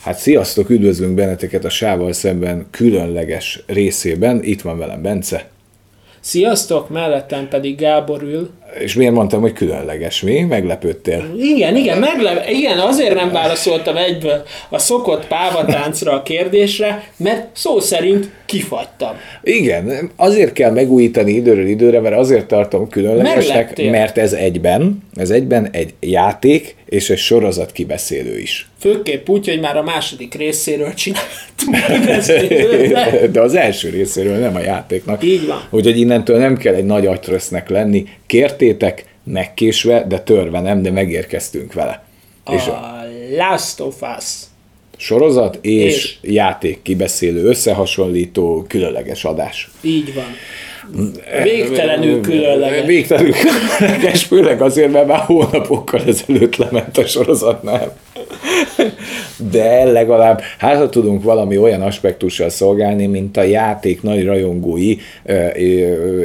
Hát sziasztok, üdvözlünk benneteket a Sával szemben különleges részében. Itt van velem Bence. Sziasztok, mellettem pedig Gábor ül. És miért mondtam, hogy különleges? Mi? Meglepődtél? Igen, igen, meglep, igen, azért nem válaszoltam egyből a szokott pávatáncra a kérdésre, mert szó szerint kifagytam. Igen, azért kell megújítani időről időre, mert azért tartom különlegesnek, Megleptél. mert ez egyben, ez egyben egy játék és egy sorozat kibeszélő is. Főképp úgy, hogy már a második részéről csináltunk De az első részéről nem a játéknak. Így van. Úgyhogy innentől nem kell egy nagy agytrösznek lenni. Kértétek, megkésve, de törve nem, de megérkeztünk vele. És a a Last of Us. sorozat és, és És? játék kibeszélő, összehasonlító, különleges adás. Így van. Végtelenül különleges. Végtelenül különleges, főleg azért, mert már hónapokkal ezelőtt lement a sorozat, nem? De legalább hát ha tudunk valami olyan aspektussal szolgálni, mint a játék nagy rajongói,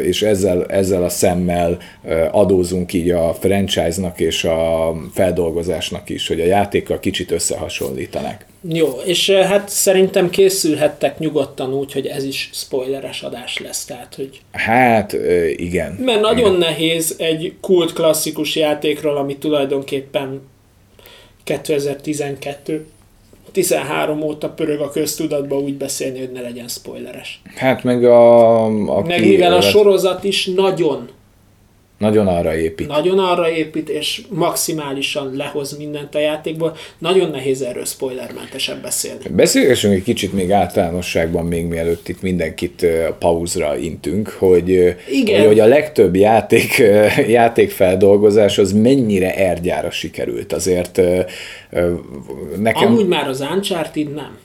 és ezzel, ezzel a szemmel adózunk így a franchise-nak és a feldolgozásnak is, hogy a játékkal kicsit összehasonlítanak. Jó, és hát szerintem készülhettek nyugodtan úgy, hogy ez is spoileres adás lesz, tehát hogy Hát igen. Mert nagyon nehéz egy kult klasszikus játékról, ami tulajdonképpen 2012 13 óta pörög a köztudatba úgy beszélni, hogy ne legyen spoileres. Hát meg a... a Meg mivel a sorozat is nagyon, Nagyon arra épít. nagyon arra épít, és maximálisan lehoz mindent a játékból, nagyon nehéz erről spoilermentesen beszélni. Beszélgessünk egy kicsit még általánosságban, még mielőtt itt mindenkit pauzra intünk, hogy, Igen. hogy, hogy a legtöbb játék, játékfeldolgozás az mennyire ergyára sikerült. Azért nekem Amúgy már az Uncharted nem.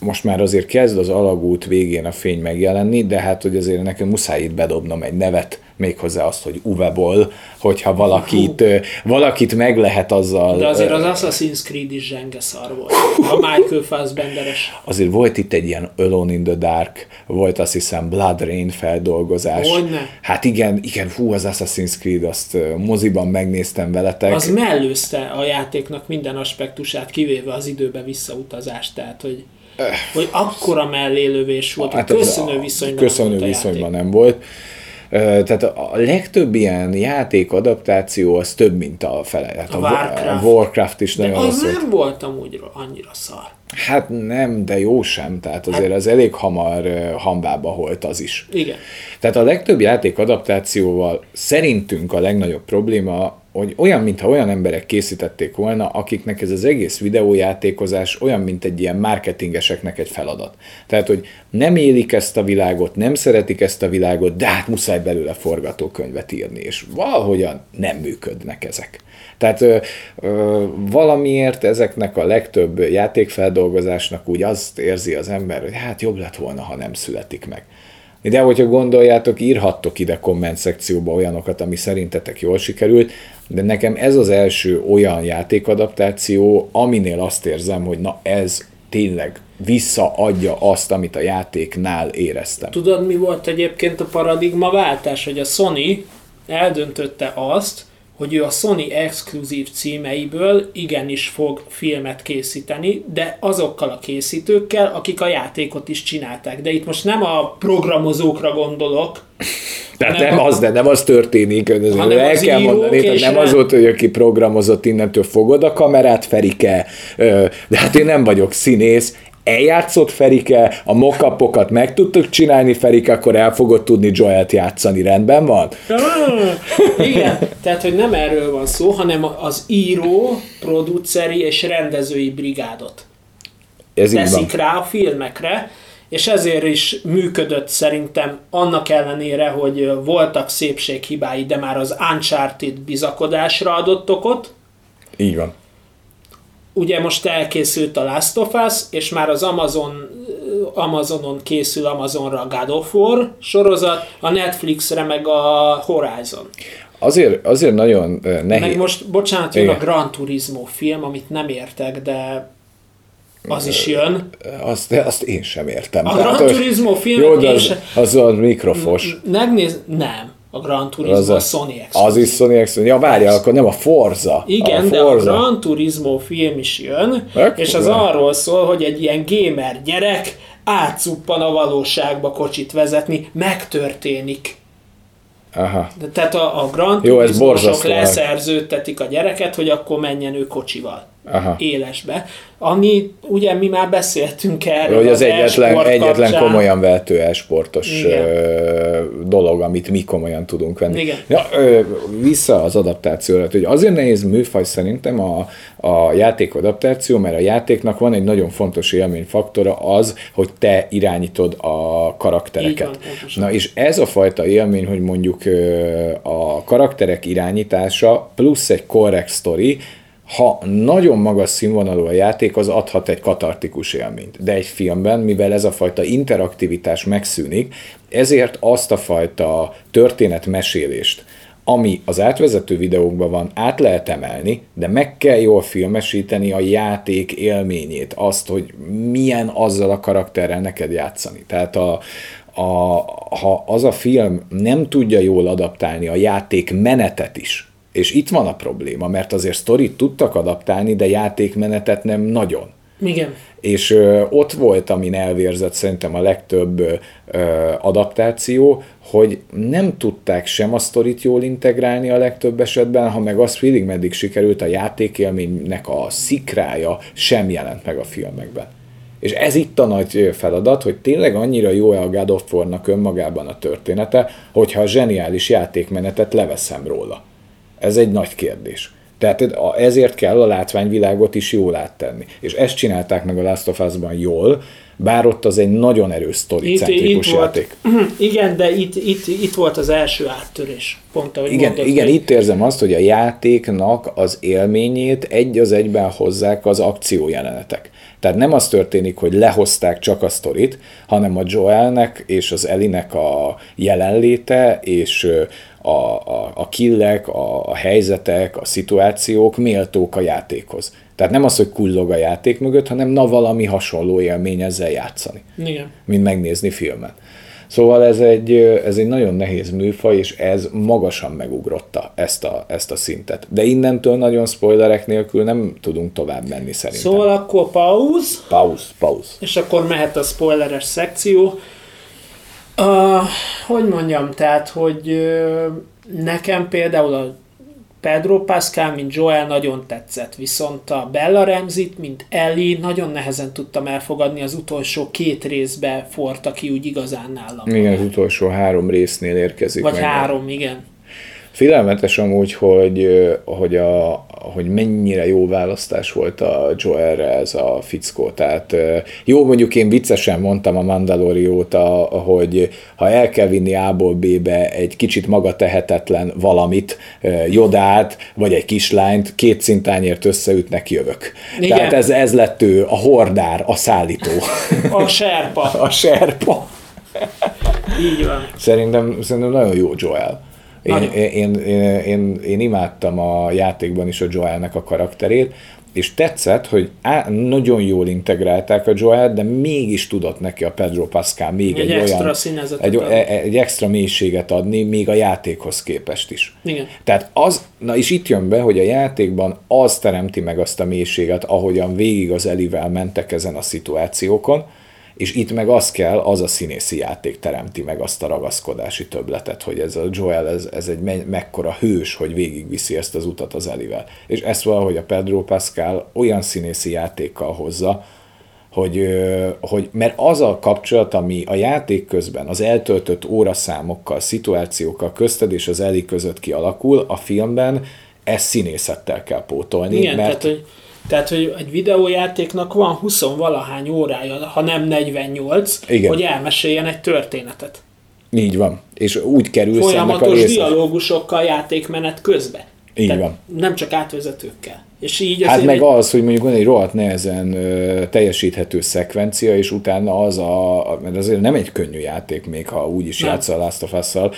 most már azért kezd az alagút végén a fény megjelenni, de hát hogy azért nekem muszáj itt bedobnom egy nevet, méghozzá azt, hogy Uweból, hogyha valakit, valakit meg lehet azzal... De azért az Assassin's Creed is zsenge szar volt. A Michael Fassbenderes. azért volt itt egy ilyen Alone in the Dark, volt azt hiszem Blood Rain feldolgozás. Hogyne. Hát igen, igen, fú, az Assassin's Creed, azt moziban megnéztem veletek. Az mellőzte a játéknak minden aspektusát, kivéve az időbe visszautazást, tehát hogy, hogy akkora mellélövés volt, Hát köszönő viszonyban köszönő viszonyban nem volt. Tehát a legtöbb ilyen játék adaptáció az több, mint a fele. Hát a, A Wa- Warcraft. Warcraft is De nagyon az rossz volt. nem volt amúgy annyira szar. Hát nem, de jó sem. Tehát azért az elég hamar hambába holt az is. Igen. Tehát a legtöbb játék adaptációval szerintünk a legnagyobb probléma, hogy olyan, mintha olyan emberek készítették volna, akiknek ez az egész videójátékozás olyan, mint egy ilyen marketingeseknek egy feladat. Tehát, hogy nem élik ezt a világot, nem szeretik ezt a világot, de hát muszáj belőle forgatókönyvet írni, és valahogyan nem működnek ezek. Tehát ö, ö, valamiért ezeknek a legtöbb játékfeldolgozásnak úgy azt érzi az ember, hogy hát jobb lett volna, ha nem születik meg. De hogyha gondoljátok, írhattok ide komment szekcióba olyanokat, ami szerintetek jól sikerült, de nekem ez az első olyan játékadaptáció, aminél azt érzem, hogy na ez tényleg visszaadja azt, amit a játéknál éreztem. Tudod, mi volt egyébként a paradigmaváltás, hogy a Sony eldöntötte azt, hogy ő a Sony exkluzív címeiből igenis fog filmet készíteni, de azokkal a készítőkkel, akik a játékot is csinálták. De itt most nem a programozókra gondolok, Tehát Nem nem az, de nem az történik, Hanem el kell mondani, tehát nem az volt, hogy aki programozott, innentől fogod a kamerát, Ferike, de hát én nem vagyok színész, eljátszott Ferike, a mockupokat meg tudtuk csinálni, Ferike, akkor el fogod tudni Joelt játszani, rendben van? Ah, Igen, tehát hogy nem erről van szó, hanem az író, produceri és rendezői brigádot Ez teszik rá a filmekre, és ezért is működött szerintem annak ellenére, hogy voltak szépséghibái, de már az Uncharted bizakodásra adott okot. Így van. Ugye most elkészült a Last of Us, és már az Amazon, Amazonon készül Amazonra a God of War sorozat, a Netflixre meg a Horizon. Azért, azért nagyon nehéz. Meg most, bocsánat, jön Igen. a Gran Turismo film, amit nem értek, de az is jön. Azt, azt én sem értem. A Tehát, Gran Turismo filmet Jó, de az, se- az a mikrofos. Megnéz... Nem. A Gran Turismo az a Sony Exkluzív. Az is Sony Exkluzív. Ja, várja, akkor nem a Forza. Igen, a de Forza. a Gran Turismo film is jön, Ekkor. és az arról szól, hogy egy ilyen gamer gyerek átszuppan a valóságba kocsit vezetni, megtörténik. Aha. De, tehát a, a Grand Turismosok leszerződtetik a gyereket, hogy akkor menjen ő kocsival. Aha. élesbe, ami ugye mi már beszéltünk erről. Hogy az, az egyetlen, egyetlen komolyan vehető esportos dolog, amit mi komolyan tudunk venni. Igen. Ja, vissza az adaptációra, hogy azért nehéz műfaj szerintem a, a játék adaptáció, mert a játéknak van egy nagyon fontos élményfaktora az, hogy te irányítod a karaktereket. Van, Na és ez a fajta élmény, hogy mondjuk a karakterek irányítása plusz egy korrekt sztori, ha nagyon magas színvonalú a játék, az adhat egy katartikus élményt. De egy filmben, mivel ez a fajta interaktivitás megszűnik, ezért azt a fajta történetmesélést, ami az átvezető videókban van, át lehet emelni, de meg kell jól filmesíteni a játék élményét, azt, hogy milyen azzal a karakterrel neked játszani. Tehát a, a, ha az a film nem tudja jól adaptálni a játék menetet is, és itt van a probléma, mert azért sztorit tudtak adaptálni, de játékmenetet nem nagyon. Igen. És ö, ott volt, amin elvérzett szerintem a legtöbb ö, adaptáció, hogy nem tudták sem a sztorit jól integrálni a legtöbb esetben, ha meg az félig meddig sikerült, a játékélménynek a szikrája sem jelent meg a filmekben. És ez itt a nagy feladat, hogy tényleg annyira jó a God of War-nak önmagában a története, hogyha a zseniális játékmenetet leveszem róla. Ez egy nagy kérdés. Tehát ezért kell a látványvilágot is jól áttenni. És ezt csinálták meg a Last of Us-ban jól, bár ott az egy nagyon erős sztoricentrikus játék. Volt, igen, de itt, itt, itt volt az első áttörés. Pont ahogy igen, mondod, igen hogy... itt érzem azt, hogy a játéknak az élményét egy az egyben hozzák az akciójelenetek. Tehát nem az történik, hogy lehozták csak a sztorit, hanem a Joelnek és az Elinek a jelenléte és a, a, a killek, a, a helyzetek, a szituációk méltók a játékhoz. Tehát nem az, hogy kullog a játék mögött, hanem na valami hasonló élmény ezzel játszani. Igen. Mint megnézni filmet. Szóval ez egy, ez egy nagyon nehéz műfaj, és ez magasan megugrotta ezt a, ezt a szintet. De innentől nagyon spoilerek nélkül nem tudunk tovább menni szerintem. Szóval akkor pauz. Pauz, pauz. És akkor mehet a spoileres szekció. Uh, hogy mondjam, tehát, hogy uh, nekem például a Pedro Pascal, mint Joel nagyon tetszett, viszont a Bella ramsey mint Ellie nagyon nehezen tudtam elfogadni, az utolsó két részbe forta ki úgy igazán nálam. Igen, az utolsó három résznél érkezik Vagy meg. három, igen. Félelmetes amúgy, hogy, hogy, a, hogy mennyire jó választás volt a Joelre ez a fickó. Tehát jó, mondjuk én viccesen mondtam a Mandalorióta, hogy ha el kell vinni A-ból B-be egy kicsit maga tehetetlen valamit, Jodát, vagy egy kislányt, két szintányért összeütnek, jövök. Igen. Tehát ez, ez lett ő, a hordár, a szállító. A serpa. A serpa. Így van. Szerintem, szerintem nagyon jó Joel. Én, én, én, én, én imádtam a játékban is a Joelnek a karakterét, és tetszett, hogy á, nagyon jól integrálták a Joel, de mégis tudott neki a Pedro Pascal még egy, egy olyan, egy, egy extra mélységet adni, még a játékhoz képest is. Igen. Tehát az, na és itt jön be, hogy a játékban az teremti meg azt a mélységet, ahogyan végig az Elivel mentek ezen a szituációkon, és itt meg az kell, az a színészi játék teremti meg azt a ragaszkodási töbletet, hogy ez a Joel, ez, ez egy me- mekkora hős, hogy végigviszi ezt az utat az Elivel. És ezt valahogy a Pedro Pascal olyan színészi játékkal hozza, hogy, hogy mert az a kapcsolat, ami a játék közben az eltöltött óraszámokkal, szituációkkal közted és az Eli között kialakul, a filmben ezt színészettel kell pótolni. Igen, mert... tehát, hogy tehát, hogy egy videójátéknak van 20 valahány órája, ha nem 48, Igen. hogy elmeséljen egy történetet. Így van. És úgy kerül Folyamatos a dialógusokkal játékmenet közben. Így Tehát van. Nem csak átvezetőkkel. És így hát meg egy... az, hogy mondjuk van egy rohadt nehezen ö, teljesíthető szekvencia, és utána az a, mert azért nem egy könnyű játék még, ha úgy is játszol a Last of Us-szal,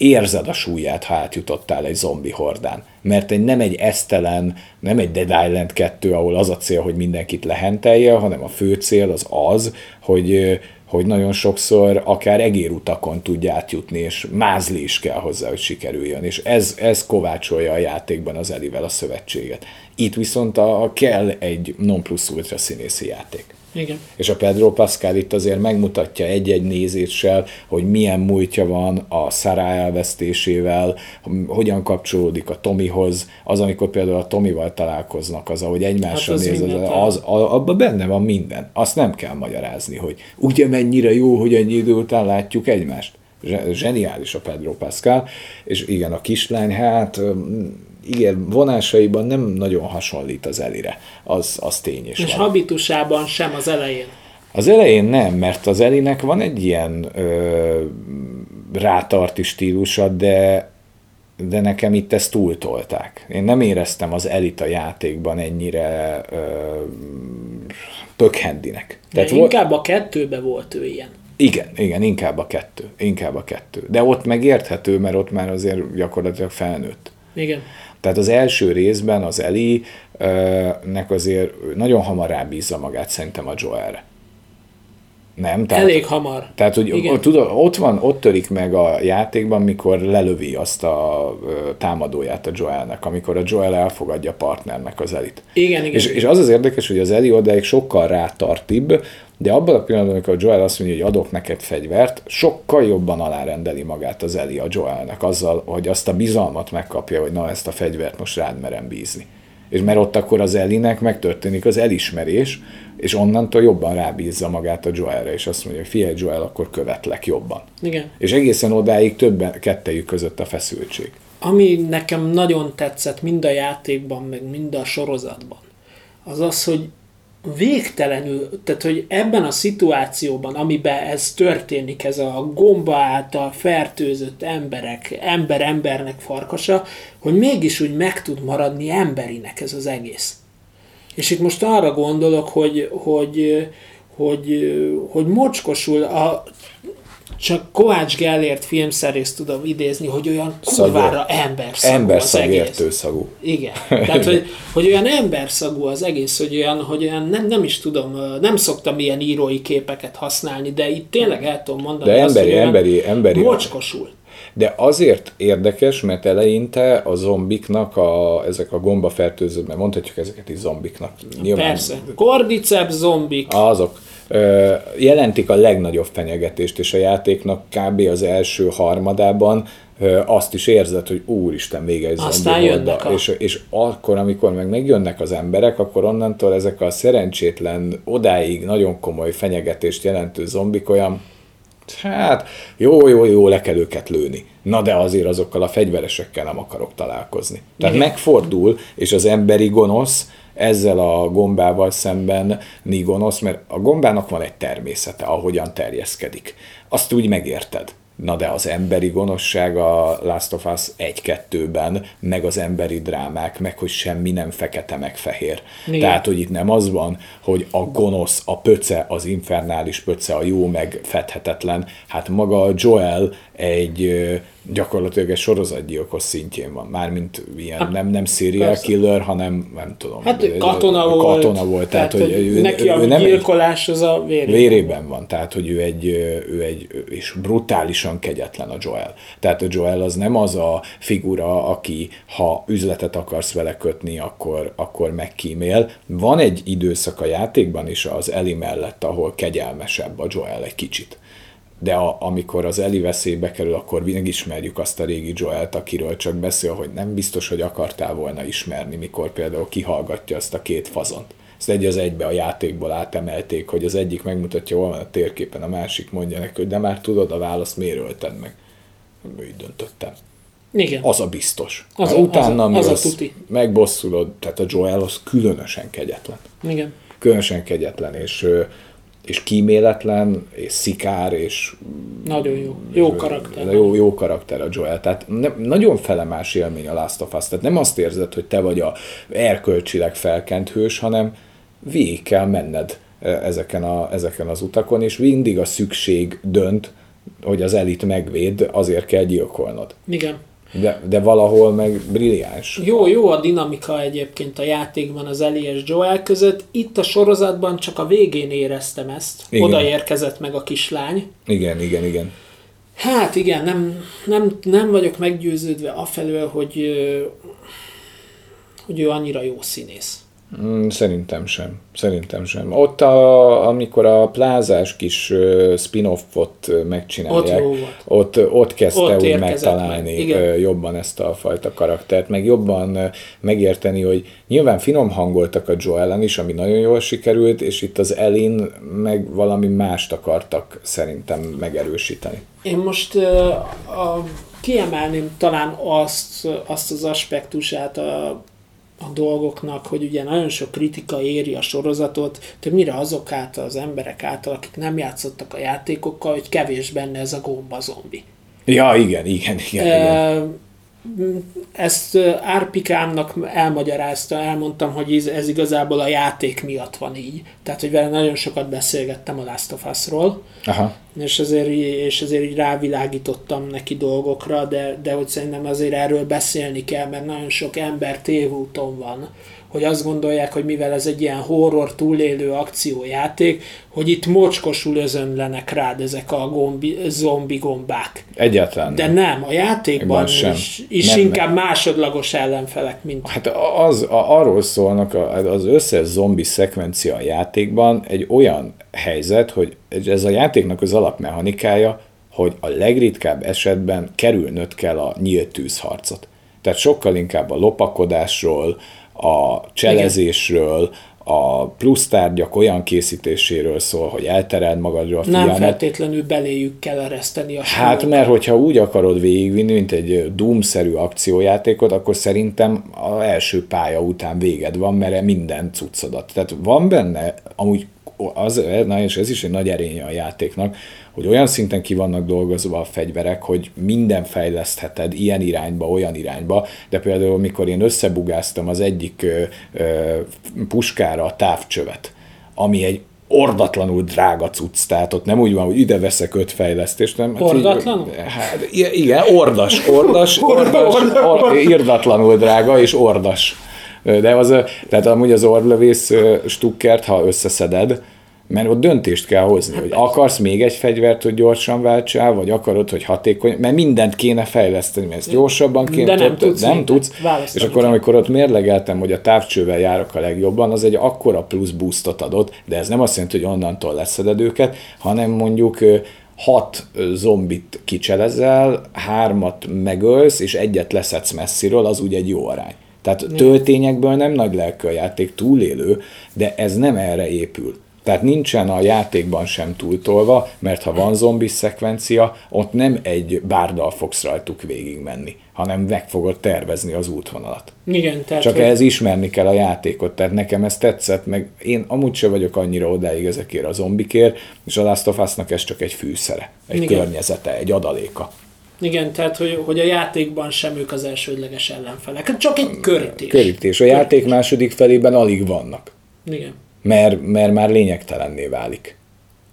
érzed a súlyát, ha átjutottál egy zombi hordán. Mert egy, nem egy esztelen, nem egy Dead Island 2, ahol az a cél, hogy mindenkit lehentelje, hanem a fő cél az az, hogy, hogy nagyon sokszor akár egérutakon tudja átjutni, és mázli is kell hozzá, hogy sikerüljön. És ez, ez kovácsolja a játékban az Elivel a szövetséget. Itt viszont a, kell egy non plus ultra színészi játék. Igen. És a Pedro Pascal itt azért megmutatja egy-egy nézéssel, hogy milyen múltja van a Sarah elvesztésével, hogyan kapcsolódik a Tomihoz, az, amikor például a Tomival találkoznak, az, ahogy egymásra hát az néz, az, az, az, abban benne van minden. Azt nem kell magyarázni, hogy ugye mennyire jó, hogy ennyi idő után látjuk egymást. Zseniális a Pedro Pascal, és igen, a kislány, hát igen, vonásaiban nem nagyon hasonlít az Elire, az, az tény is És van. habitusában sem az elején. Az elején nem, mert az Elinek van egy ilyen ö, rátarti stílusa, de, de nekem itt ezt túltolták. Én nem éreztem az Elita játékban ennyire ö, pökhendinek. De Tehát inkább volt, a kettőbe volt ő ilyen. Igen, igen, inkább a kettő. Inkább a kettő. De ott megérthető, mert ott már azért gyakorlatilag felnőtt. Igen. Tehát az első részben az Eli nek azért nagyon hamar rábízza magát szerintem a Joelre. Nem? Tehát, Elég hamar. Tehát, hogy Igen. tudod, ott van, ott törik meg a játékban, mikor lelövi azt a támadóját a Joelnek, amikor a Joel elfogadja a partnernek az elit. Igen, igen. És, és az az érdekes, hogy az Eli odáig sokkal rátartibb, de abban a pillanatban, amikor a Joel azt mondja, hogy adok neked fegyvert, sokkal jobban alárendeli magát az Eli a Joelnek azzal, hogy azt a bizalmat megkapja, hogy na ezt a fegyvert most rád merem bízni. És mert ott akkor az Elinek megtörténik az elismerés, és onnantól jobban rábízza magát a Joelre, és azt mondja, hogy figyelj Joel, akkor követlek jobban. Igen. És egészen odáig többen, kettejük között a feszültség. Ami nekem nagyon tetszett mind a játékban, meg mind a sorozatban, az az, hogy végtelenül, tehát hogy ebben a szituációban, amiben ez történik, ez a gomba által fertőzött emberek, ember embernek farkasa, hogy mégis úgy meg tud maradni emberinek ez az egész. És itt most arra gondolok, hogy, hogy, hogy, hogy mocskosul a csak Kovács Gellért filmszerész tudom idézni, hogy olyan kurvára emberszagú Emberszagértő szagú. Igen. Tehát, hogy, hogy olyan emberszagú az egész, hogy olyan, hogy olyan nem, nem is tudom, nem szoktam ilyen írói képeket használni, de itt tényleg el tudom mondani de emberi, azt, emberi, emberi, mocskosul. De azért érdekes, mert eleinte a zombiknak, a, ezek a gombafertőző, mert mondhatjuk ezeket is zombiknak. Nyilván, Persze. Kordyceps zombik. Azok jelentik a legnagyobb fenyegetést, és a játéknak kb. az első harmadában azt is érzed, hogy úristen, még egy zombi a... és, és akkor, amikor meg megjönnek az emberek, akkor onnantól ezek a szerencsétlen, odáig nagyon komoly fenyegetést jelentő zombik olyan, hát jó, jó, jó, le kell őket lőni. Na de azért azokkal a fegyveresekkel nem akarok találkozni. Tehát Igen. megfordul, és az emberi gonosz ezzel a gombával szemben gonosz, mert a gombának van egy természete, ahogyan terjeszkedik. Azt úgy megérted. Na de az emberi gonoszság a Last of Us 1-2-ben, meg az emberi drámák, meg hogy semmi nem fekete, meg fehér. Igen. Tehát, hogy itt nem az van, hogy a gonosz, a pöce, az infernális pöce, a jó meg fedhetetlen. Hát maga Joel egy gyakorlatilag egy sorozatgyilkos szintjén van. Mármint ilyen hát, nem, nem serial persze. killer, hanem nem tudom. Hát katona volt. Katona volt. Tehát, tehát hogy ő, neki ő, a ő nem gyilkolás az a vérében. Vérében van. Tehát, hogy ő egy, ő egy, és brutálisan kegyetlen a Joel. Tehát a Joel az nem az a figura, aki ha üzletet akarsz vele kötni, akkor, akkor megkímél. Van egy időszak a játékban is az Eli mellett, ahol kegyelmesebb a Joel egy kicsit de a, amikor az Eli veszélybe kerül, akkor megismerjük azt a régi Joelt, akiről csak beszél, hogy nem biztos, hogy akartál volna ismerni, mikor például kihallgatja azt a két fazont. Ezt egy az egybe a játékból átemelték, hogy az egyik megmutatja, hol van a térképen, a másik mondja neki, hogy de már tudod a választ, miért ölted meg. Így döntöttem. Igen. Az a biztos. Az a, utána, az a, az a tuti. megbosszulod, tehát a Joel az különösen kegyetlen. Igen. Különösen kegyetlen, és és kíméletlen, és szikár, és... Nagyon jó. Jó karakter. Jó, jó karakter a Joel. Tehát ne, nagyon felemás élmény a Last of Us. Tehát nem azt érzed, hogy te vagy a erkölcsileg felkent hős, hanem végig kell menned e, ezeken, a, ezeken az utakon, és mindig a szükség dönt, hogy az elit megvéd, azért kell gyilkolnod. Igen. De, de valahol meg brilliáns. Jó, jó a dinamika egyébként a játékban az Eli és Joel között. Itt a sorozatban csak a végén éreztem ezt. Igen. Oda érkezett meg a kislány. Igen, igen, igen. Hát igen, nem, nem, nem vagyok meggyőződve afelől, hogy, hogy ő annyira jó színész. Mm, Szerintem sem. Szerintem sem. Ott, a, amikor a plázás kis spin-offot megcsinálják, Ott ott, ott kezdte Ott úgy megtalálni meg, jobban ezt a fajta karaktert, meg jobban megérteni, hogy nyilván finom hangoltak a Joellen is, ami nagyon jól sikerült, és itt az Elin meg valami mást akartak szerintem megerősíteni. Én most ö, a, kiemelném talán azt, azt az aspektusát a, a dolgoknak, hogy ugye nagyon sok kritika éri a sorozatot, többnyire azok által, az emberek által, akik nem játszottak a játékokkal, hogy kevés benne ez a gomba zombi. Ja, igen, igen, igen. igen. Ö, Ezt Árpikámnak elmagyarázta, elmondtam, hogy ez, ez igazából a játék miatt van így. Tehát, hogy vele nagyon sokat beszélgettem a Last of Us-ról, Aha. és azért, és azért így rávilágítottam neki dolgokra, de, de hogy szerintem azért erről beszélni kell, mert nagyon sok ember tévúton van, hogy azt gondolják, hogy mivel ez egy ilyen horror túlélő akciójáték, hogy itt mocskosul özönlenek rád ezek a gombi, zombi gombák. Egyáltalán De nem. nem, a játékban sem. is, is Nem, inkább másodlagos ellenfelek, mint Hát az, a, arról szólnak a- az összes zombi szekvencia a játékban egy olyan helyzet, hogy ez a játéknak az alapmechanikája, hogy a legritkább esetben kerülnöd kell a nyílt tűzharcot. Tehát sokkal inkább a lopakodásról, a cselezésről, a plusz tárgyak olyan készítéséről szól, hogy eltereld magadról a nem figyelmet. feltétlenül beléjük kell ereszteni a Hát, súlyt. mert hogyha úgy akarod végigvinni, mint egy Doom-szerű akciójátékot, akkor szerintem az első pálya után véged van, mert minden cuccodat. Tehát van benne, amúgy az, na és ez is egy nagy erénye a játéknak, hogy olyan szinten ki vannak dolgozva a fegyverek, hogy minden fejlesztheted ilyen irányba, olyan irányba, de például mikor én összebugáztam az egyik ö, ö, puskára a távcsövet, ami egy ordatlanul drága cucc, tehát ott nem úgy van, hogy ide veszek öt fejlesztést, nem. hát így- Ordatlanul? Hát, igen, ordas, ordas, ordas, or, irdatlanul drága, és ordas. De az, tehát amúgy az orblövész ö, stukkert, ha összeszeded, mert ott döntést kell hozni, hogy akarsz még egy fegyvert, hogy gyorsan váltsál, vagy akarod, hogy hatékony, mert mindent kéne fejleszteni, mert ezt gyorsabban kéne, De nem több- tudsz nem tudsz. És akkor, amikor ott mérlegeltem, hogy a távcsővel járok a legjobban, az egy akkora plusz boostot adott, de ez nem azt jelenti, hogy onnantól leszeded őket, hanem mondjuk hat zombit kicselezel, hármat megölsz, és egyet leszedsz messziről, az úgy egy jó arány. Tehát töltényekből nem nagy lelkű a játék, túlélő, de ez nem erre épül. Tehát nincsen a játékban sem túltolva, mert ha van zombi szekvencia, ott nem egy bárdal fogsz rajtuk végigmenni, hanem meg fogod tervezni az útvonalat. Igen, tehát Csak hogy- ez ismerni kell a játékot, tehát nekem ez tetszett, meg én amúgy se vagyok annyira odáig ezekért a zombikért, és a Last of Us-nak ez csak egy fűszere, egy Igen. környezete, egy adaléka. Igen, tehát hogy, hogy a játékban sem ők az elsődleges ellenfelek. Hát Csak egy körítés. Körítés. A játék második felében alig vannak, Igen. mert, mert már lényegtelenné válik.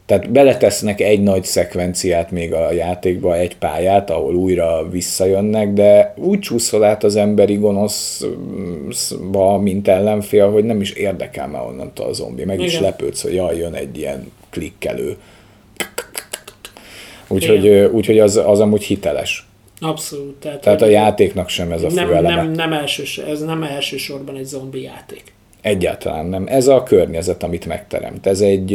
Tehát beletesznek egy nagy szekvenciát még a játékba, egy pályát, ahol újra visszajönnek, de úgy csúszol át az emberi gonoszba, mint ellenfél, hogy nem is érdekel már onnantól a zombi. Meg is Igen. lepődsz, hogy jaj, jön egy ilyen klikkelő. Úgyhogy, úgyhogy az, az amúgy hiteles. Abszolút. Tehát, Tehát a játéknak sem ez a fő nem, eleme. nem, nem elsős, ez nem elsősorban egy zombi játék. Egyáltalán nem. Ez a környezet, amit megteremt. Ez egy,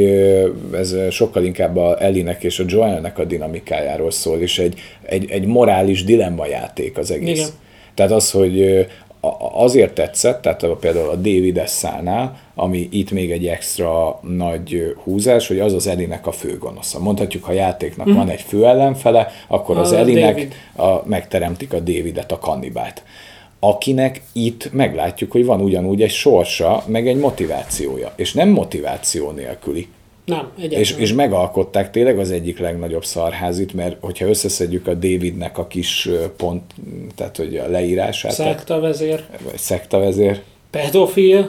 ez sokkal inkább a Ellinek és a Joelnek a dinamikájáról szól, és egy, egy, egy morális dilemma játék az egész. Igen. Tehát az, hogy azért tetszett, tehát például a David Essánál, ami itt még egy extra nagy húzás, hogy az az Elinek a fő gonosza. Mondhatjuk, ha játéknak van egy fő ellenfele, akkor az A Elinek David. a, megteremtik a Davidet, a kannibát akinek itt meglátjuk, hogy van ugyanúgy egy sorsa, meg egy motivációja, és nem motiváció nélküli. Nem, egyáltalán. És, és megalkották tényleg az egyik legnagyobb szarházit, mert hogyha összeszedjük a Davidnek a kis pont, tehát hogy a leírását, tehát, Szekta vezér, vagy szektavezér, pedofil,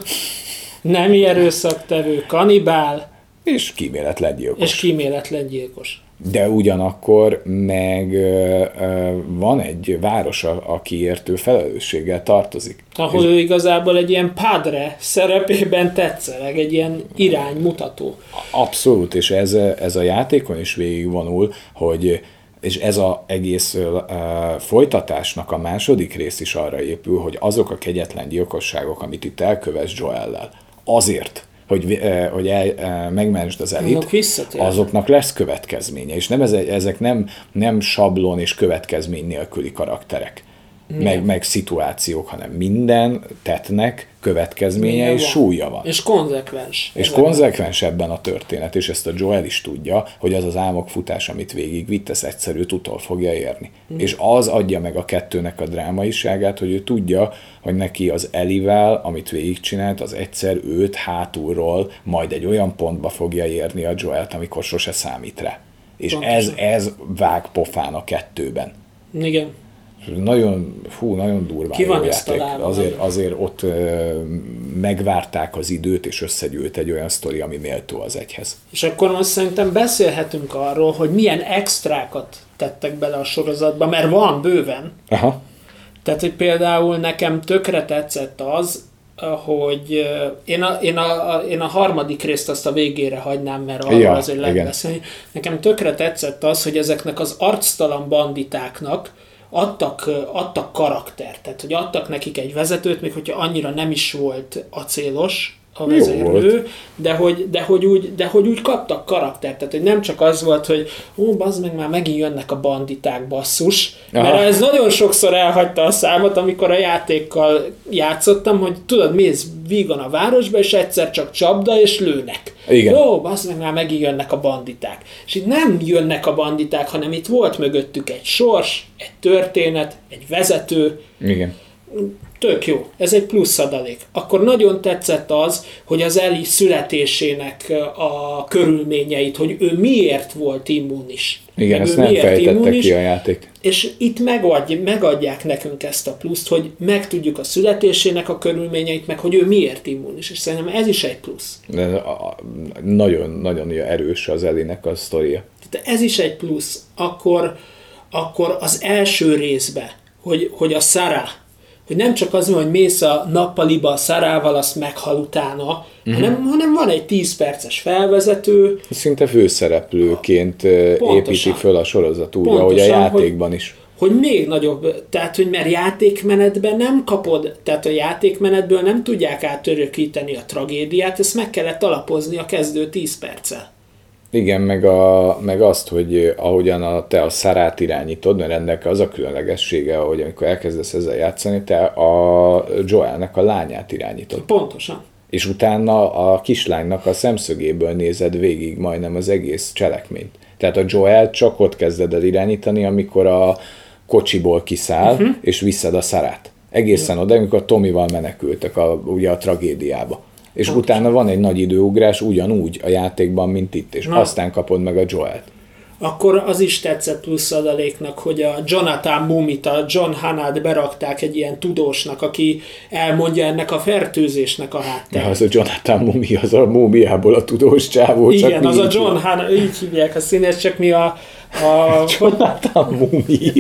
nemi erőszaktevő, kanibál és kíméletlen gyilkos. és kíméletlen gyilkos. De ugyanakkor meg van egy város, a- akiért ő felelősséggel tartozik. Ahol ő igazából egy ilyen padre szerepében tetszeleg, egy ilyen iránymutató. Abszolút, és ez, ez a játékon is végigvonul, hogy és ez az egész uh, folytatásnak a második rész is arra épül, hogy azok a kegyetlen gyilkosságok, amit itt elkövesz Joellel, azért, hogy, uh, hogy el, uh, megmentsd az elit, azoknak lesz következménye, és nem ez, ezek nem, nem sablon és következmény nélküli karakterek, meg, meg szituációk, hanem minden tettnek következménye Milyen és van. súlya van. És konzekvens. És Ezekben. konzekvens ebben a történet, és ezt a Joel is tudja, hogy az az álmokfutás, amit végigvitt, ez egyszerű utol fogja érni. Mm. És az adja meg a kettőnek a drámaiságát, hogy ő tudja, hogy neki az Elivel, amit végigcsinált, az egyszer őt hátulról majd egy olyan pontba fogja érni a Joelt, amikor sose számít rá. És ez, ez vág pofán a kettőben. Igen. Nagyon, fú, nagyon durván Ki van ezt? Azért, azért ott ö, megvárták az időt, és összegyűlt egy olyan sztori, ami méltó az egyhez. És akkor most szerintem beszélhetünk arról, hogy milyen extrákat tettek bele a sorozatba, mert van bőven. Aha. Tehát, hogy például nekem tökre tetszett az, hogy én a, én, a, a, én a harmadik részt azt a végére hagynám, mert arról Ja, azért lehet igen. beszélni. Nekem tökre tetszett az, hogy ezeknek az arctalan banditáknak adtak, adtak karaktert, tehát hogy adtak nekik egy vezetőt, még hogyha annyira nem is volt acélos a vezérlő, de hogy, de, hogy úgy, de hogy úgy kaptak karaktert, tehát hogy nem csak az volt, hogy ó, bazd meg, már megint jönnek a banditák, basszus, mert Aha. ez nagyon sokszor elhagyta a számot, amikor a játékkal játszottam, hogy tudod, mész vígan a városba, és egyszer csak csapda, és lőnek. Igen. Jó, bazd meg, már megint jönnek a banditák. És itt nem jönnek a banditák, hanem itt volt mögöttük egy sors, egy történet, egy vezető, Igen. Tök jó, ez egy plusz adalék. Akkor nagyon tetszett az, hogy az Eli születésének a körülményeit, hogy ő miért volt immunis. Igen, ezt nem fejtette ki a játék. és itt megadj, megadják nekünk ezt a pluszt, hogy megtudjuk a születésének a körülményeit, meg hogy ő miért immunis. És szerintem ez is egy plusz. De a- a- Nagyon, nagyon erős az Elinek a sztoria. Tehát ez is egy plusz. Akkor, akkor az első részbe, hogy, hogy a Szara, hogy nem csak az hogy mész a nappaliba a Szarával, azt meghal utána, uh-huh. hanem, hanem van egy 10 perces felvezető, Szinte főszereplőként ö, Pontosan. építi föl a sorozat úgy, ahogy a hogy- játékban is. hogy még nagyobb, tehát hogy mert játékmenetben nem kapod, tehát a játékmenetből nem tudják átörökíteni a tragédiát, ezt meg kellett alapozni a kezdő 10 perccel. Igen, meg, a, meg azt, hogy ahogyan a, te a szarát irányítod, mert ennek az a különlegessége, hogy amikor elkezdesz ezzel játszani, te a Joelnek a lányát irányítod. Pontosan. És utána a kislánynak a szemszögéből nézed végig majdnem az egész cselekményt. Tehát a Joel csak ott kezded el irányítani, amikor a kocsiból kiszáll, uh-huh. és visszad a szarát. Egészen oda, amikor Tomival menekültek a, ugye a tragédiába. És utána van egy nagy időugrás ugyanúgy a játékban, mint itt, és Na. aztán kapod meg a Joelt. Akkor az is tetszett plusz adaléknak, hogy a Jonathan Mumit, a John Hannát berakták egy ilyen tudósnak, aki elmondja ennek a fertőzésnek a Ja, hátterét. az a Jonathan Mumi, az a múmiából a tudós csávó. csak Igen, az a. John Hannah, így hívják a színész, csak mi a, a Jonathan Mumi.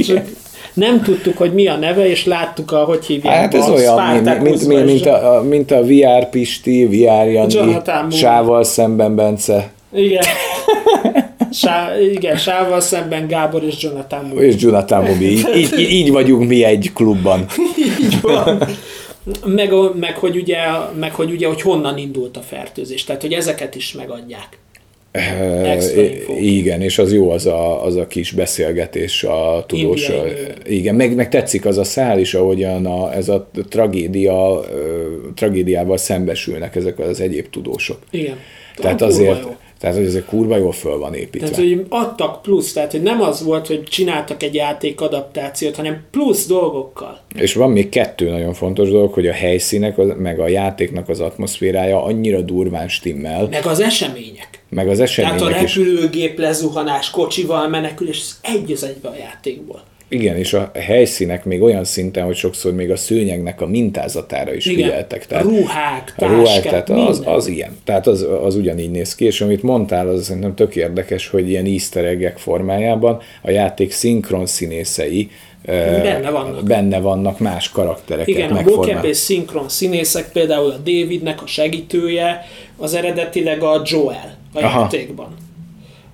Nem tudtuk, hogy mi a neve, és láttuk, a, hogy hívják. Hát ez a olyan, mint, mint, mint, mint, a, mint a VR Pisti, VR Jani. Sával szemben Bence, Igen. Sá, igen, Sával szemben Gábor és Jonathan Moore. és Jonathan Mobi. Így, így, így vagyunk mi egy klubban. Így van. Meg, meg, hogy ugye, meg hogy ugye, hogy honnan indult a fertőzés. Tehát, hogy ezeket is megadják. Igen, és az jó az a, az a kis beszélgetés a. Indiai Igen, meg, meg tetszik az a szál is, ahogyan a, ez a tragédia, tragédiával szembesülnek ezek az egyéb tudósok. Igen. Tehát azért, jó. Tehát hogy ez kurva jól föl van építve. Tehát, hogy adtak plusz, tehát, hogy nem az volt, hogy csináltak egy játék adaptációt, hanem plusz dolgokkal. És van még kettő nagyon fontos dolog, hogy a helyszínek, meg a játéknak az atmoszférája annyira durván stimmel, Meg az események. meg az Tehát a események is. repülőgép lezuhanás, kocsival menekülés, ez egy az egybe a játékból. Igen, és a helyszínek még olyan szinten, hogy sokszor még a szőnyegnek a mintázatára is Igen. figyeltek. A ruhák, a ruhák, táskák, tehát az, az ilyen. Tehát az, az ugyanígy néz ki, és amit mondtál, az szerintem tök érdekes, hogy ilyen easter formájában a játék szinkron színészei Benne vannak. benne vannak más karaktereket Igen, a megformál- mocap és szinkron színészek, például a Davidnek a segítője, az eredetileg a Joel a Aha. játékban.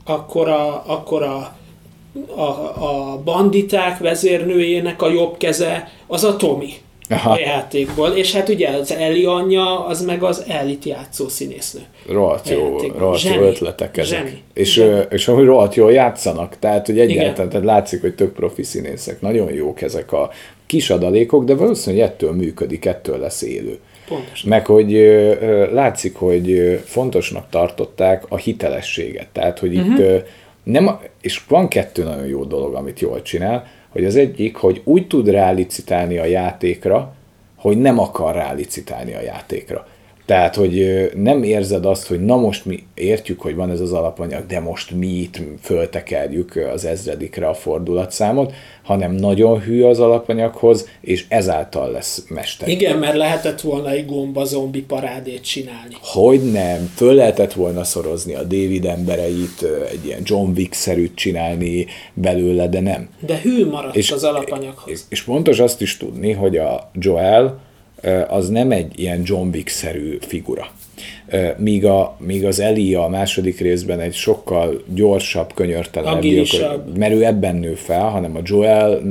Akkor a, akkor a, a, a banditák vezérnőjének a jobb keze az a Tommy Aha. a játékból, és hát ugye az Eli anyja, az meg az Elit játszó színésznő. rohadt jó, rohadt jó ötletek ezek. Zseni. És, Zseni. és ahogy rohadt jól játszanak, tehát hogy egyáltalán tehát látszik, hogy tök profi színészek, nagyon jók ezek a kis adalékok, de valószínűleg ettől működik, ettől lesz élő. Pontosan. Meg hogy ö, látszik, hogy fontosnak tartották a hitelességet. Tehát, hogy Mhm. itt ö, nem, és van kettő nagyon jó dolog, amit jól csinál, hogy az egyik, hogy úgy tud rálicitálni a játékra, hogy nem akar rálicitálni a játékra. Tehát, hogy nem érzed azt, hogy na most mi értjük, hogy van ez az alapanyag, de most mi itt föltekerjük az ezredikre a fordulatszámot, hanem nagyon hű az alapanyaghoz, és ezáltal lesz mester. Igen, mert lehetett volna egy gomba zombi parádét csinálni. Hogy nem, föl lehetett volna szorozni a David embereit, egy ilyen John Wick-szerűt csinálni belőle, de nem. De hű maradt És- az alapanyaghoz. És, és fontos azt is tudni, hogy a Joel az nem egy ilyen John Wick-szerű figura. Míg, a, míg az Eli a második részben egy sokkal gyorsabb, könyörtelenebb gyilkos, mert ő ebben nő fel, hanem a joel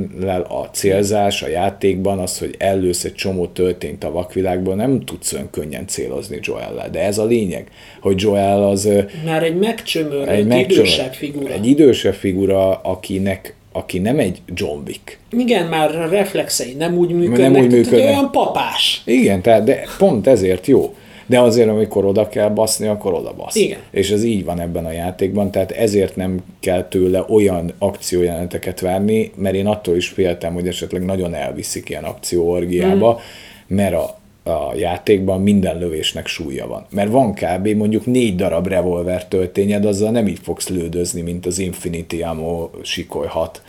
a célzás a játékban az, hogy ellősz egy csomó töltényt a vakvilágból, nem tudsz olyan könnyen célozni Joel-lel. De ez a lényeg, hogy Joel az Már egy megcsömörült, egy egy megcsömör- idősebb figura. Egy idősebb figura, akinek aki nem egy John Wick. Igen, már a reflexei nem úgy működnek, Nem úgy tehát működnek. olyan papás. Igen, tehát de pont ezért jó. De azért, amikor oda kell baszni, akkor oda basz. Igen. És ez így van ebben a játékban, tehát ezért nem kell tőle olyan akciójeleneteket várni, mert én attól is féltem, hogy esetleg nagyon elviszik ilyen akcióorgiába, mm. mert a, a játékban minden lövésnek súlya van. Mert van kb. mondjuk négy darab revolver töltényed, azzal nem így fogsz lődözni, mint az Infinity Ammo sikoly 6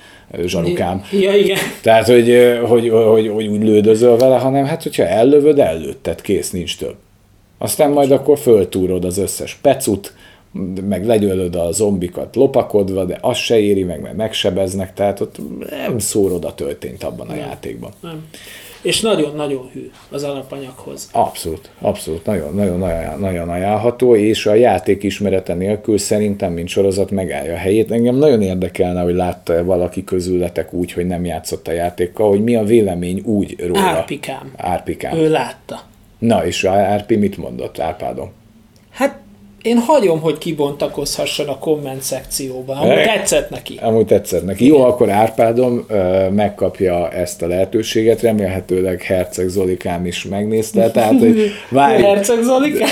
zsarukám. Ja, igen. Tehát, hogy, hogy, hogy, hogy úgy lődözöl vele, hanem hát, hogyha ellövöd, ellőtted, kész, nincs több. Aztán majd akkor föltúrod az összes pecut, meg legyölöd a zombikat lopakodva, de az se éri meg, mert megsebeznek, tehát ott nem szórod a töltényt abban a játékban. Nem. És nagyon-nagyon hű az alapanyaghoz. Abszolút, abszolút, nagyon, nagyon, ajánl- nagyon ajánlható, és a játék ismerete nélkül szerintem, mint sorozat megállja a helyét. Engem nagyon érdekelne, hogy látta valaki közületek úgy, hogy nem játszott a játékkal, hogy mi a vélemény úgy róla. Árpikám. Árpikám. Ő látta. Na, és a Árpi mit mondott, Árpádom? Hát én hagyom, hogy kibontakozhasson a komment szekcióban. Amúgy E- tetszett neki. Amúgy tetszett neki. Jó, akkor Árpádom ö, megkapja ezt a lehetőséget, remélhetőleg Herceg Zolikám is megnézte, tehát hogy várj, Herceg Zolika?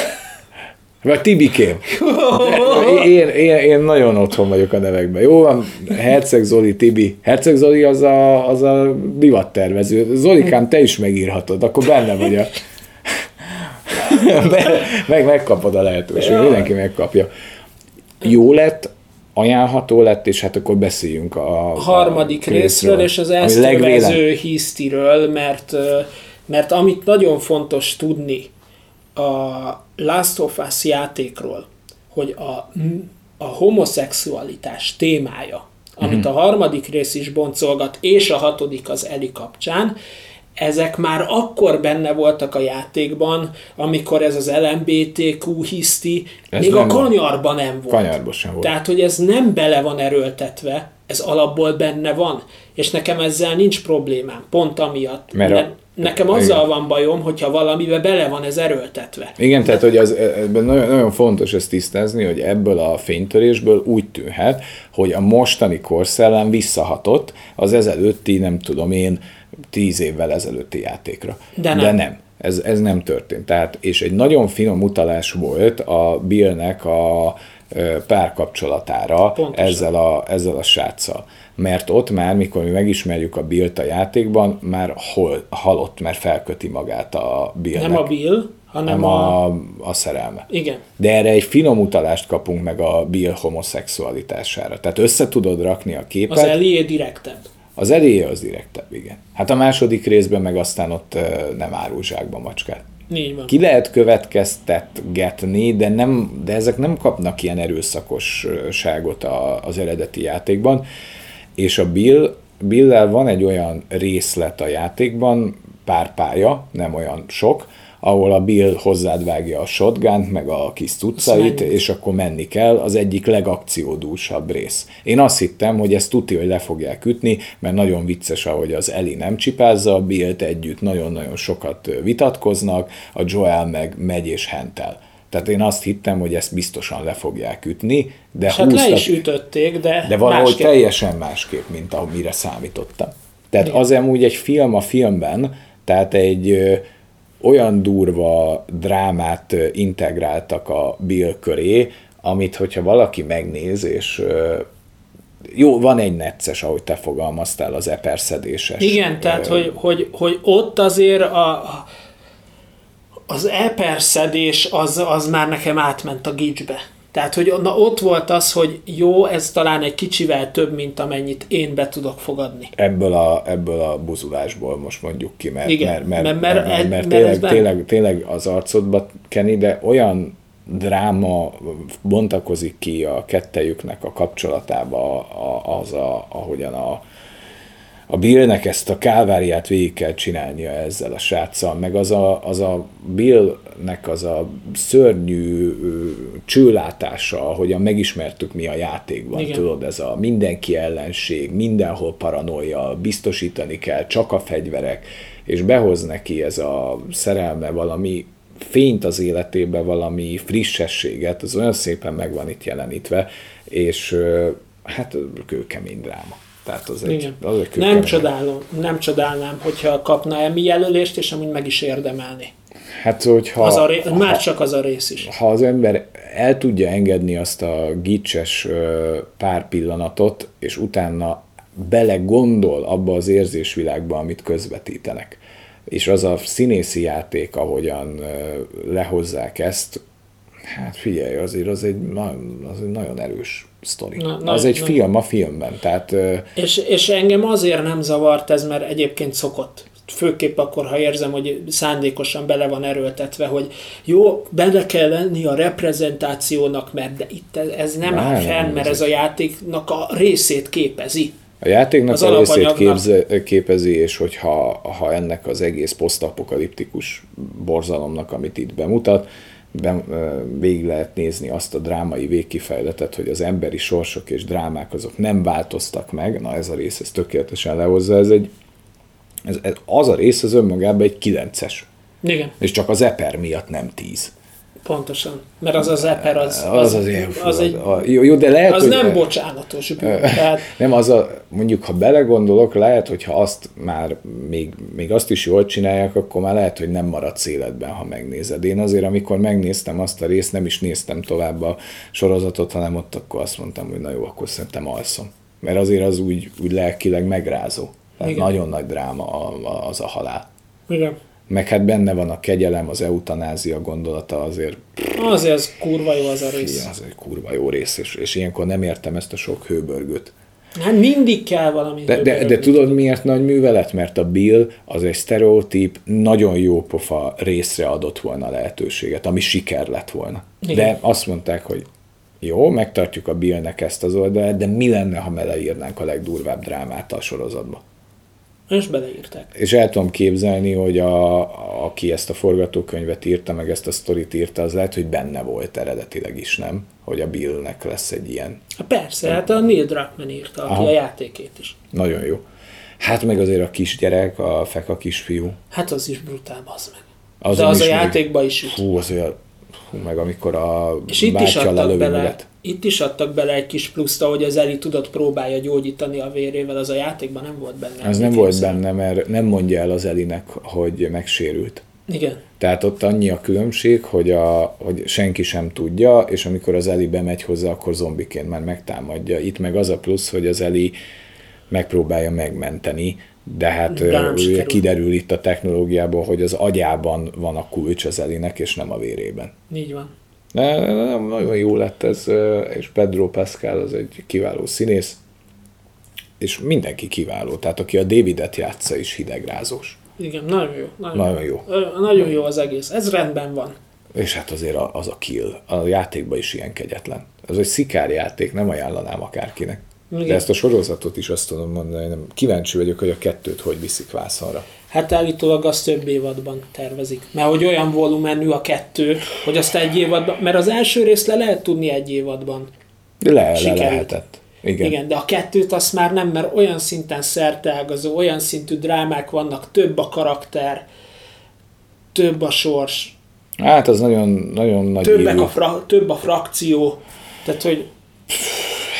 vagy Tibikém. Én, én, én nagyon otthon vagyok a nevekben. Jó van, Herceg Zoli, Tibi. Herceg Zoli az a, az a divattervező. Zolikám, te is megírhatod, akkor benne vagy a... Meg megkapod a lehetőséget, mindenki megkapja. Jó lett, ajánlható lett, és hát akkor beszéljünk a, A harmadik a részről, és az ezt övező hisztiről, mert, mert amit nagyon fontos tudni a Last of Us játékról, hogy a, a homoszexualitás témája, amit Mhm. a harmadik rész is boncolgat, és a hatodik az Eli kapcsán, ezek már akkor benne voltak a játékban, amikor ez az LMBTQ hiszti Ez még a kanyarban nem volt. Kanyarban sem volt. Tehát, hogy ez nem bele van erőltetve, ez alapból benne van, és nekem ezzel nincs problémám, pont amiatt. Mert a- ne, nekem azzal van bajom, hogyha valamibe bele van ez erőltetve. Igen, tehát hogy az, ebben nagyon, nagyon fontos ezt tisztázni, hogy ebből a fénytörésből úgy tűnhet, hogy a mostani korszellem visszahatott az ezelőtti, nem tudom én, tíz évvel ezelőtti játékra. De nem. De nem. Ez, ez nem történt. Tehát, és egy nagyon finom utalás volt a Billnek a párkapcsolatára Pontosan. ezzel a, ezzel a sráccal. Mert ott már, mikor mi megismerjük a Billt a játékban, már hol, halott, mert felköti magát a Billnek. Nem a Bill, hanem nem a... a, a szerelme. Igen. De erre egy finom utalást kapunk meg a Bill homoszexualitására. Tehát össze tudod rakni a képet. Az Elié direktebb. Az eléje az direktebb, igen. Hát a második részben meg aztán ott nem árul zsákba macskát. Így van. Ki lehet következtetgetni, de, nem, de ezek nem kapnak ilyen erőszakosságot a, az eredeti játékban. És a Bill, Bill-lel van egy olyan részlet a játékban, pár pálya, nem olyan sok, ahol a Bill hozzád vágja a shotgun meg a kis cuccait, és akkor menni kell, az egyik legakciódúsabb rész. Én azt hittem, hogy ezt tuti, hogy le fogják ütni, mert nagyon vicces, ahogy az Eli nem csipázza a Billt együtt, nagyon-nagyon sokat vitatkoznak, a Joel meg megy és hentel. Tehát én azt hittem, hogy ezt biztosan le fogják ütni, de És hát le is ütötték, de, de valahogy másképp. teljesen másképp, mint amire számítottam. Tehát Igen. az amúgy egy film a filmben, tehát egy olyan durva drámát integráltak a Bill köré, amit hogyha valaki megnéz, és jó, van egy necces, ahogy te fogalmaztál, az eperszedéses. Igen, tehát, hogy, hogy, hogy ott azért a- az eperszedés az, az már nekem átment a gicsbe. Tehát, hogy na, ott volt az, hogy jó, ez talán egy kicsivel több, mint amennyit én be tudok fogadni. ebből a, ebből a buzulásból most mondjuk ki, mert, Igen, mert, mert, mert- mert, mert- mert, mert, mert tényleg, tényleg, tényleg az arcodba keni, de olyan dráma bontakozik ki a kettejüknek a kapcsolatába, az, a, ahogyan a, a Billnek ezt a káváriát végig kell csinálnia ezzel a sráccal, meg az a, az a Billnek az a szörnyű csőlátása, ahogyan megismertük mi a játékban, Igen. tudod, ez a mindenki ellenség, mindenhol paranoia, biztosítani kell, csak a fegyverek, és behoz neki ez a szerelme valami fényt az életébe, valami frissességet, az olyan szépen meg van itt jelenítve, és hát kőkemény dráma. Tehát az egy, Igen. az egy Nem csodálom, nem csodálnám, hogyha kapna Emmy jelölést, és amúgy meg is érdemelni. Hát, hogyha Az a ré- már csak az a rész is. ha az ember el tudja engedni azt a gicses pár pillanatot, és utána bele gondol abba az érzésvilágba, amit közvetítenek, és az a színészi játék, ahogyan lehozzák ezt, hát figyelj, azért az egy, az egy nagyon erős sztori. Na- az na- egy na- film a filmben, tehát És, és engem azért nem zavart ez, mert egyébként szokott. Főképp akkor, ha érzem, hogy szándékosan bele van erőltetve, hogy jó, benne kell lenni a reprezentációnak, mert de itt ez- nem Nem, áll fenn, mert ez a játéknak a részét képezi. A játéknak Az a részét képze, képezi, és hogyha ha ennek az egész posztapokaliptikus borzalomnak, amit itt bemutat, be, végig lehet nézni azt a drámai végkifejletet, hogy az emberi sorsok és drámák azok nem változtak meg, na ez a rész ez tökéletesen lehozza, ez egy ez, ez, az a rész az önmagában egy kilences, Igen, és csak az eper miatt nem tíz. pontosan. Mert az az eper, az, Az az, ilyen, az, egy, a, jó, jó, de lehet, az hogy, nem bocsánatos. Tehát Nem, az a, mondjuk, ha belegondolok, lehet, hogyha azt már még, még azt is jól csinálják, akkor már lehet, hogy nem maradsz életben, ha megnézed. Én azért, amikor megnéztem azt a részt, nem is néztem tovább a sorozatot, hanem ott akkor azt mondtam, hogy na jó, akkor szerintem alszom. Mert azért az úgy, úgy lelkileg megrázó. Tehát Igen. nagyon nagy dráma a- a- az a halál. igen. Meg hát benne van a kegyelem, az eutanázia gondolata azért, Azért az kurva jó az a rész. ilyen, az egy kurva jó rész, és, és ilyenkor nem értem ezt a sok hőbörgőt. Hát mindig kell valami. De, de, de tudod miért nagy művelet? Mert a Bill az egy sztereotíp, nagyon jó pofa részre adott volna lehetőséget, ami siker lett volna. Igen. De azt mondták, hogy jó, megtartjuk a Billnek ezt az oldalát, de mi lenne, ha beleírnánk a legdurvább drámát a sorozatba? És beleírták. És el tudom képzelni, hogy a, aki ezt a forgatókönyvet írta, meg ezt a sztorit írta, az lehet, hogy benne volt eredetileg is, nem? Hogy a Billnek lesz egy ilyen Hát persze, hát a Neil Druckmann írta, aki Aha. a játékét is. nagyon jó. Hát meg azért a kisgyerek, a feka kisfiú. Hát az is brutál, az meg. Az De az a még- játékba is. Hú, az olyan, hú, meg amikor a És itt is, adtak lelövi bele. Itt is adtak bele egy kis pluszt, hogy az Eli tudott próbálja gyógyítani a vérével, az a játékban nem volt benne. Az nem volt benne, mert nem mondja el az Elinek, hogy megsérült. Igen. Tehát ott annyi a különbség, hogy, a, hogy senki sem tudja, és amikor az Eli bemegy hozzá, akkor zombiként már megtámadja. Itt meg az a plusz, hogy az Eli megpróbálja megmenteni, de hát De sikerül. kiderül itt a technológiából, hogy az agyában van a kulcs az Elinek, és nem a vérében. Így van. De nagyon jó lett ez, és Pedro Pascal az egy kiváló színész. és mindenki kiváló. Tehát aki a Davidet játsza is hidegrázós. Igen, nagyon jó. Nagyon, Nagyon jó. Ö, Nagyon jó az egész. Ez rendben van. És hát azért az a kill. A játékban is ilyen kegyetlen. Ez egy szikárjáték, nem ajánlanám akárkinek. Igen. De ezt a sorozatot is azt tudom mondani, nem. kíváncsi vagyok, hogy a kettőt hogy viszik vászonra. Hát állítólag azt több évadban tervezik. Mert hogy olyan volumenű a kettő, hogy azt egy évadban, mert az első részt le lehet tudni egy évadban. Le, le lehetett. Igen. Igen. De a kettőt azt már nem, mert olyan szinten szerteágazó, olyan szintű drámák vannak, több a karakter, több a sors, Hát az nagyon, nagyon nagy többek a fra, több a frakció, tehát hogy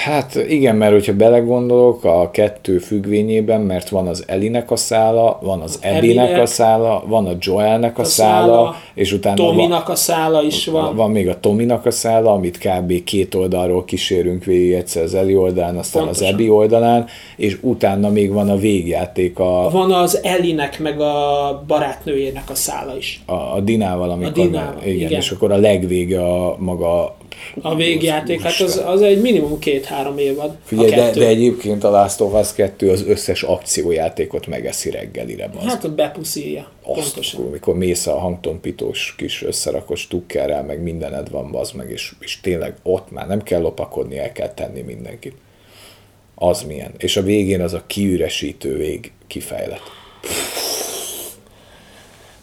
Hát igen, mert hogyha belegondolok a kettő függvényében, mert van az Elinek a szála, van az Ebinek Abbynek a szála, van a Joelnek a, a szála, szála, és utána van, Tominak a szála is van. van még a Tominak a szála, amit kb. két oldalról kísérünk végig, egyszer az Eli oldalán, aztán Pontosan. az Ebi oldalán, és utána még van a végjáték a, Van az Elinek meg a barátnőjének a szála is. a, a Dinával, amikor Dinával, igen, igen. és akkor a legvége a maga A végjáték, hát az, az egy minimum két-három évad. Figyelj, de, de egyébként a Last of Us 2 az összes akciójátékot megeszi reggelire. Az. Hát ott bepuszíja. Azt, amikor mész a hangtonpitós kis összerakos tukkerrel, meg mindened van, bazd meg, és, és tényleg ott már nem kell lopakodni, el kell tenni mindenkit. Az milyen. És a végén az a kiüresítő vég kifejlet. Mert,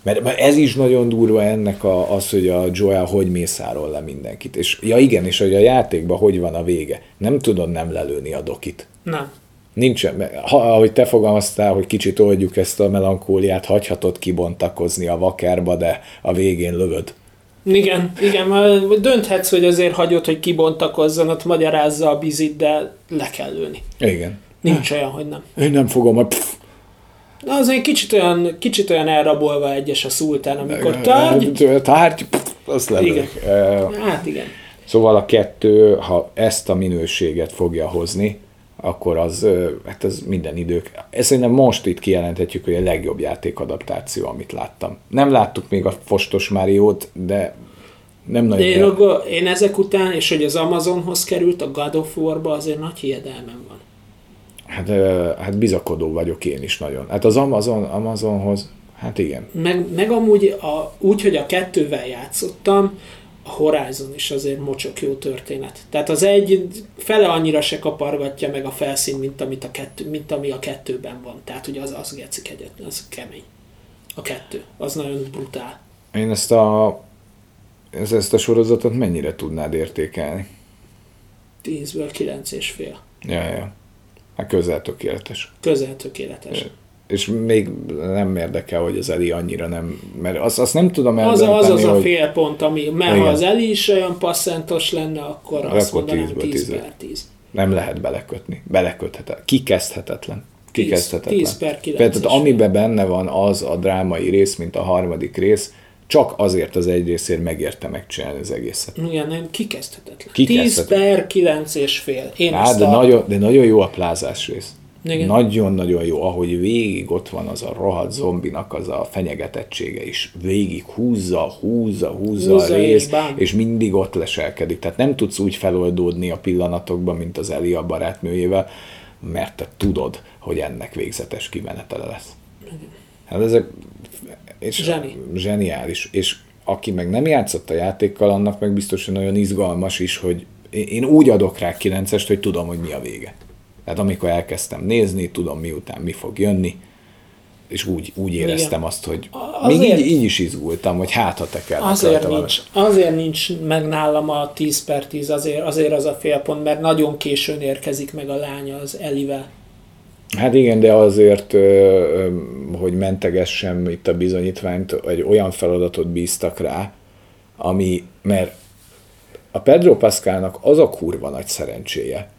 mert ez is nagyon durva ennek a, az, hogy a Joel hogy mészárol le mindenkit. És ja igen, és hogy a játékban hogy van a vége. Nem tudod nem lelőni a dokit. Nem. Nincsen, ha, ahogy te fogalmaztál, hogy kicsit oldjuk ezt a melankóliát, hagyhatod kibontakozni a vakárba, de a végén lövöd. Igen, igen, dönthetsz, hogy azért hagyod, hogy kibontakozzon, ott magyarázza a bizit, de le kell lőni. Igen. Nincs olyan, hogy nem. Én nem fogom, hogy pff, De azért kicsit olyan, kicsit olyan elrabolva egyes a szultán, amikor tárgy. tárgy, azt lelők. Eh, Hát igen. Szóval a kettő, ha ezt a minőséget fogja hozni, akkor az, hát ez minden idők. Ezt szerintem most itt kijelenthetjük, hogy a legjobb játékadaptáció, amit láttam. Nem láttuk még a Fostos Máriót, de nem De nagyon... én, maga- én ezek után, és hogy az Amazonhoz került, a God of War-ba azért nagy hiedelmem. Hát, hát bizakodó vagyok én is nagyon. Hát az Amazon, Amazonhoz, hát igen. Meg, meg amúgy a, úgy, hogy a kettővel játszottam, a Horizon is azért mocsok jó történet. Tehát az egy fele annyira se kapargatja meg a felszín, mint, amit a kettő, mint ami a kettőben van. Tehát ugye az, az geci kegyetlen, az kemény. A kettő. Az nagyon brutál. Én ezt a, ez- ezt a sorozatot mennyire tudnád értékelni? 10-ből 9 és fél. Ja, ja. Hát közel tökéletes. Közel tökéletes. És még nem érdekel, hogy az Eli annyira nem, mert azt, azt nem tudom Az eldönteni, az, az a hogy fél pont, ami, mert Igen. ha az Eli is olyan passzentos lenne, akkor azt Akkor mondanám 10-ből 10 10. per 10. nem lehet belekötni. Beleköthetetlen. Kikezdhetetlen. Kikezdhetetlen. 10 per 9 Tehát és amiben benne van az a drámai rész, mint a harmadik rész, csak azért az egy részért megérte megcsinálni az egészet. Igen, nem, kikezdhetetlen. Kikezdhetetlen. 10 per 9 és fél. Én Á, de, a... nagyon, de nagyon jó a plázás rész. Igen. Nagyon-nagyon jó, ahogy végig ott van az a rohadt zombinak az a fenyegetettsége is. Végig húzza, húzza, húzza, Húzza a és rész, és mindig ott leselkedik. Tehát nem tudsz úgy feloldódni a pillanatokban, mint az Eli a barátnőjével, mert te tudod, hogy ennek végzetes kimenetele lesz. Hát ezek... És Zseni. Zseniális. És aki meg nem játszott a játékkal, annak meg biztosan nagyon izgalmas is, hogy én úgy adok rá 9 hogy tudom, hogy mi a vége. Tehát amikor elkezdtem nézni, tudom miután mi fog jönni, és úgy, úgy éreztem Igen. azt, hogy Azért- még így, így is izgultam, hogy hát, ha te kell. Azért nincs, azért nincs meg nálam a 10 per 10, azért, azért az a félpont, mert nagyon későn érkezik meg a lánya az Elivel. Hát igen, de azért, hogy mentegessem itt a bizonyítványt, egy olyan feladatot bíztak rá, ami, mert a Pedro Pascalnak az a kurva nagy szerencséje,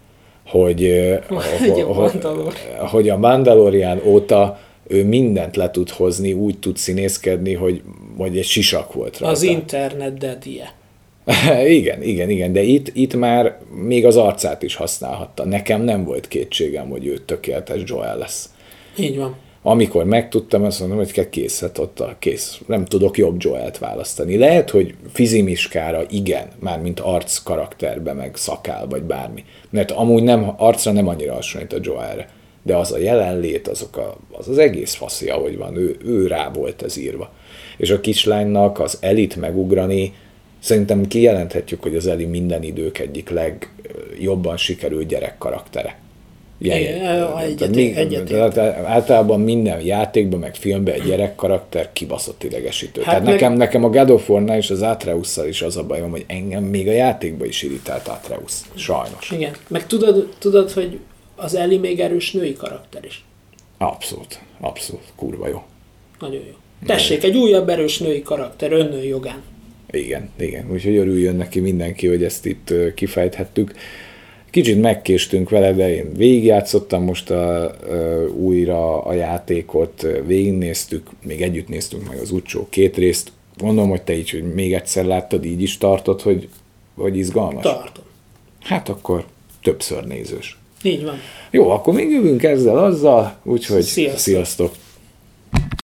hogy, a Mandalor. hogy a Mandalorian óta ő mindent le tud hozni, úgy tud színészkedni, hogy, hogy egy sisak volt rajta. Az internet dedie. igen, igen, igen, de itt, itt már még az arcát is használhatta. Nekem nem volt kétségem, hogy ő tökéletes Joel lesz. Így van. Amikor megtudtam, azt mondom, hogy kész, hát ott a kész. Nem tudok jobb Joelt választani. Lehet, hogy fizimiskára igen, már mint arc karakterbe, meg szakál, vagy bármi. Mert amúgy nem, arcra nem annyira hasonlít a Joelre. de az a jelenlét, azok a, az az egész faszi, ahogy van, ő, ő rá volt ez írva. És a kislánynak az elit megugrani, szerintem kijelenthetjük, hogy az Eli minden idők egyik legjobban sikerült gyerek karaktere. Igen, egyet, egyet, egyet. Általában minden játékban, meg filmben egy gyerek karakter kibaszott idegesítő. Hát Tehát meg... nekem, nekem a God of war és az atreus is az a bajom, hogy engem még a játékban is irritált Atreus. Sajnos. Igen, meg tudod, tudod hogy az Eli még erős női karakter is. Abszolút, abszolút, kurva jó. Nagyon jó. Tessék, egy újabb erős női karakter, önnő jogán. Igen, igen. Úgyhogy örüljön neki mindenki, hogy ezt itt kifejthettük. Kicsit megkéstünk vele, de én végigjátszottam most a, a, újra a játékot, végignéztük, még együtt néztünk meg az utcsó két részt. Gondolom, hogy te így, hogy még egyszer láttad, így is tartod, hogy, hogy izgalmas? Tartom. Hát akkor többször nézős. Így van. Jó, akkor még jövünk ezzel, azzal, úgyhogy sziasztok. sziasztok.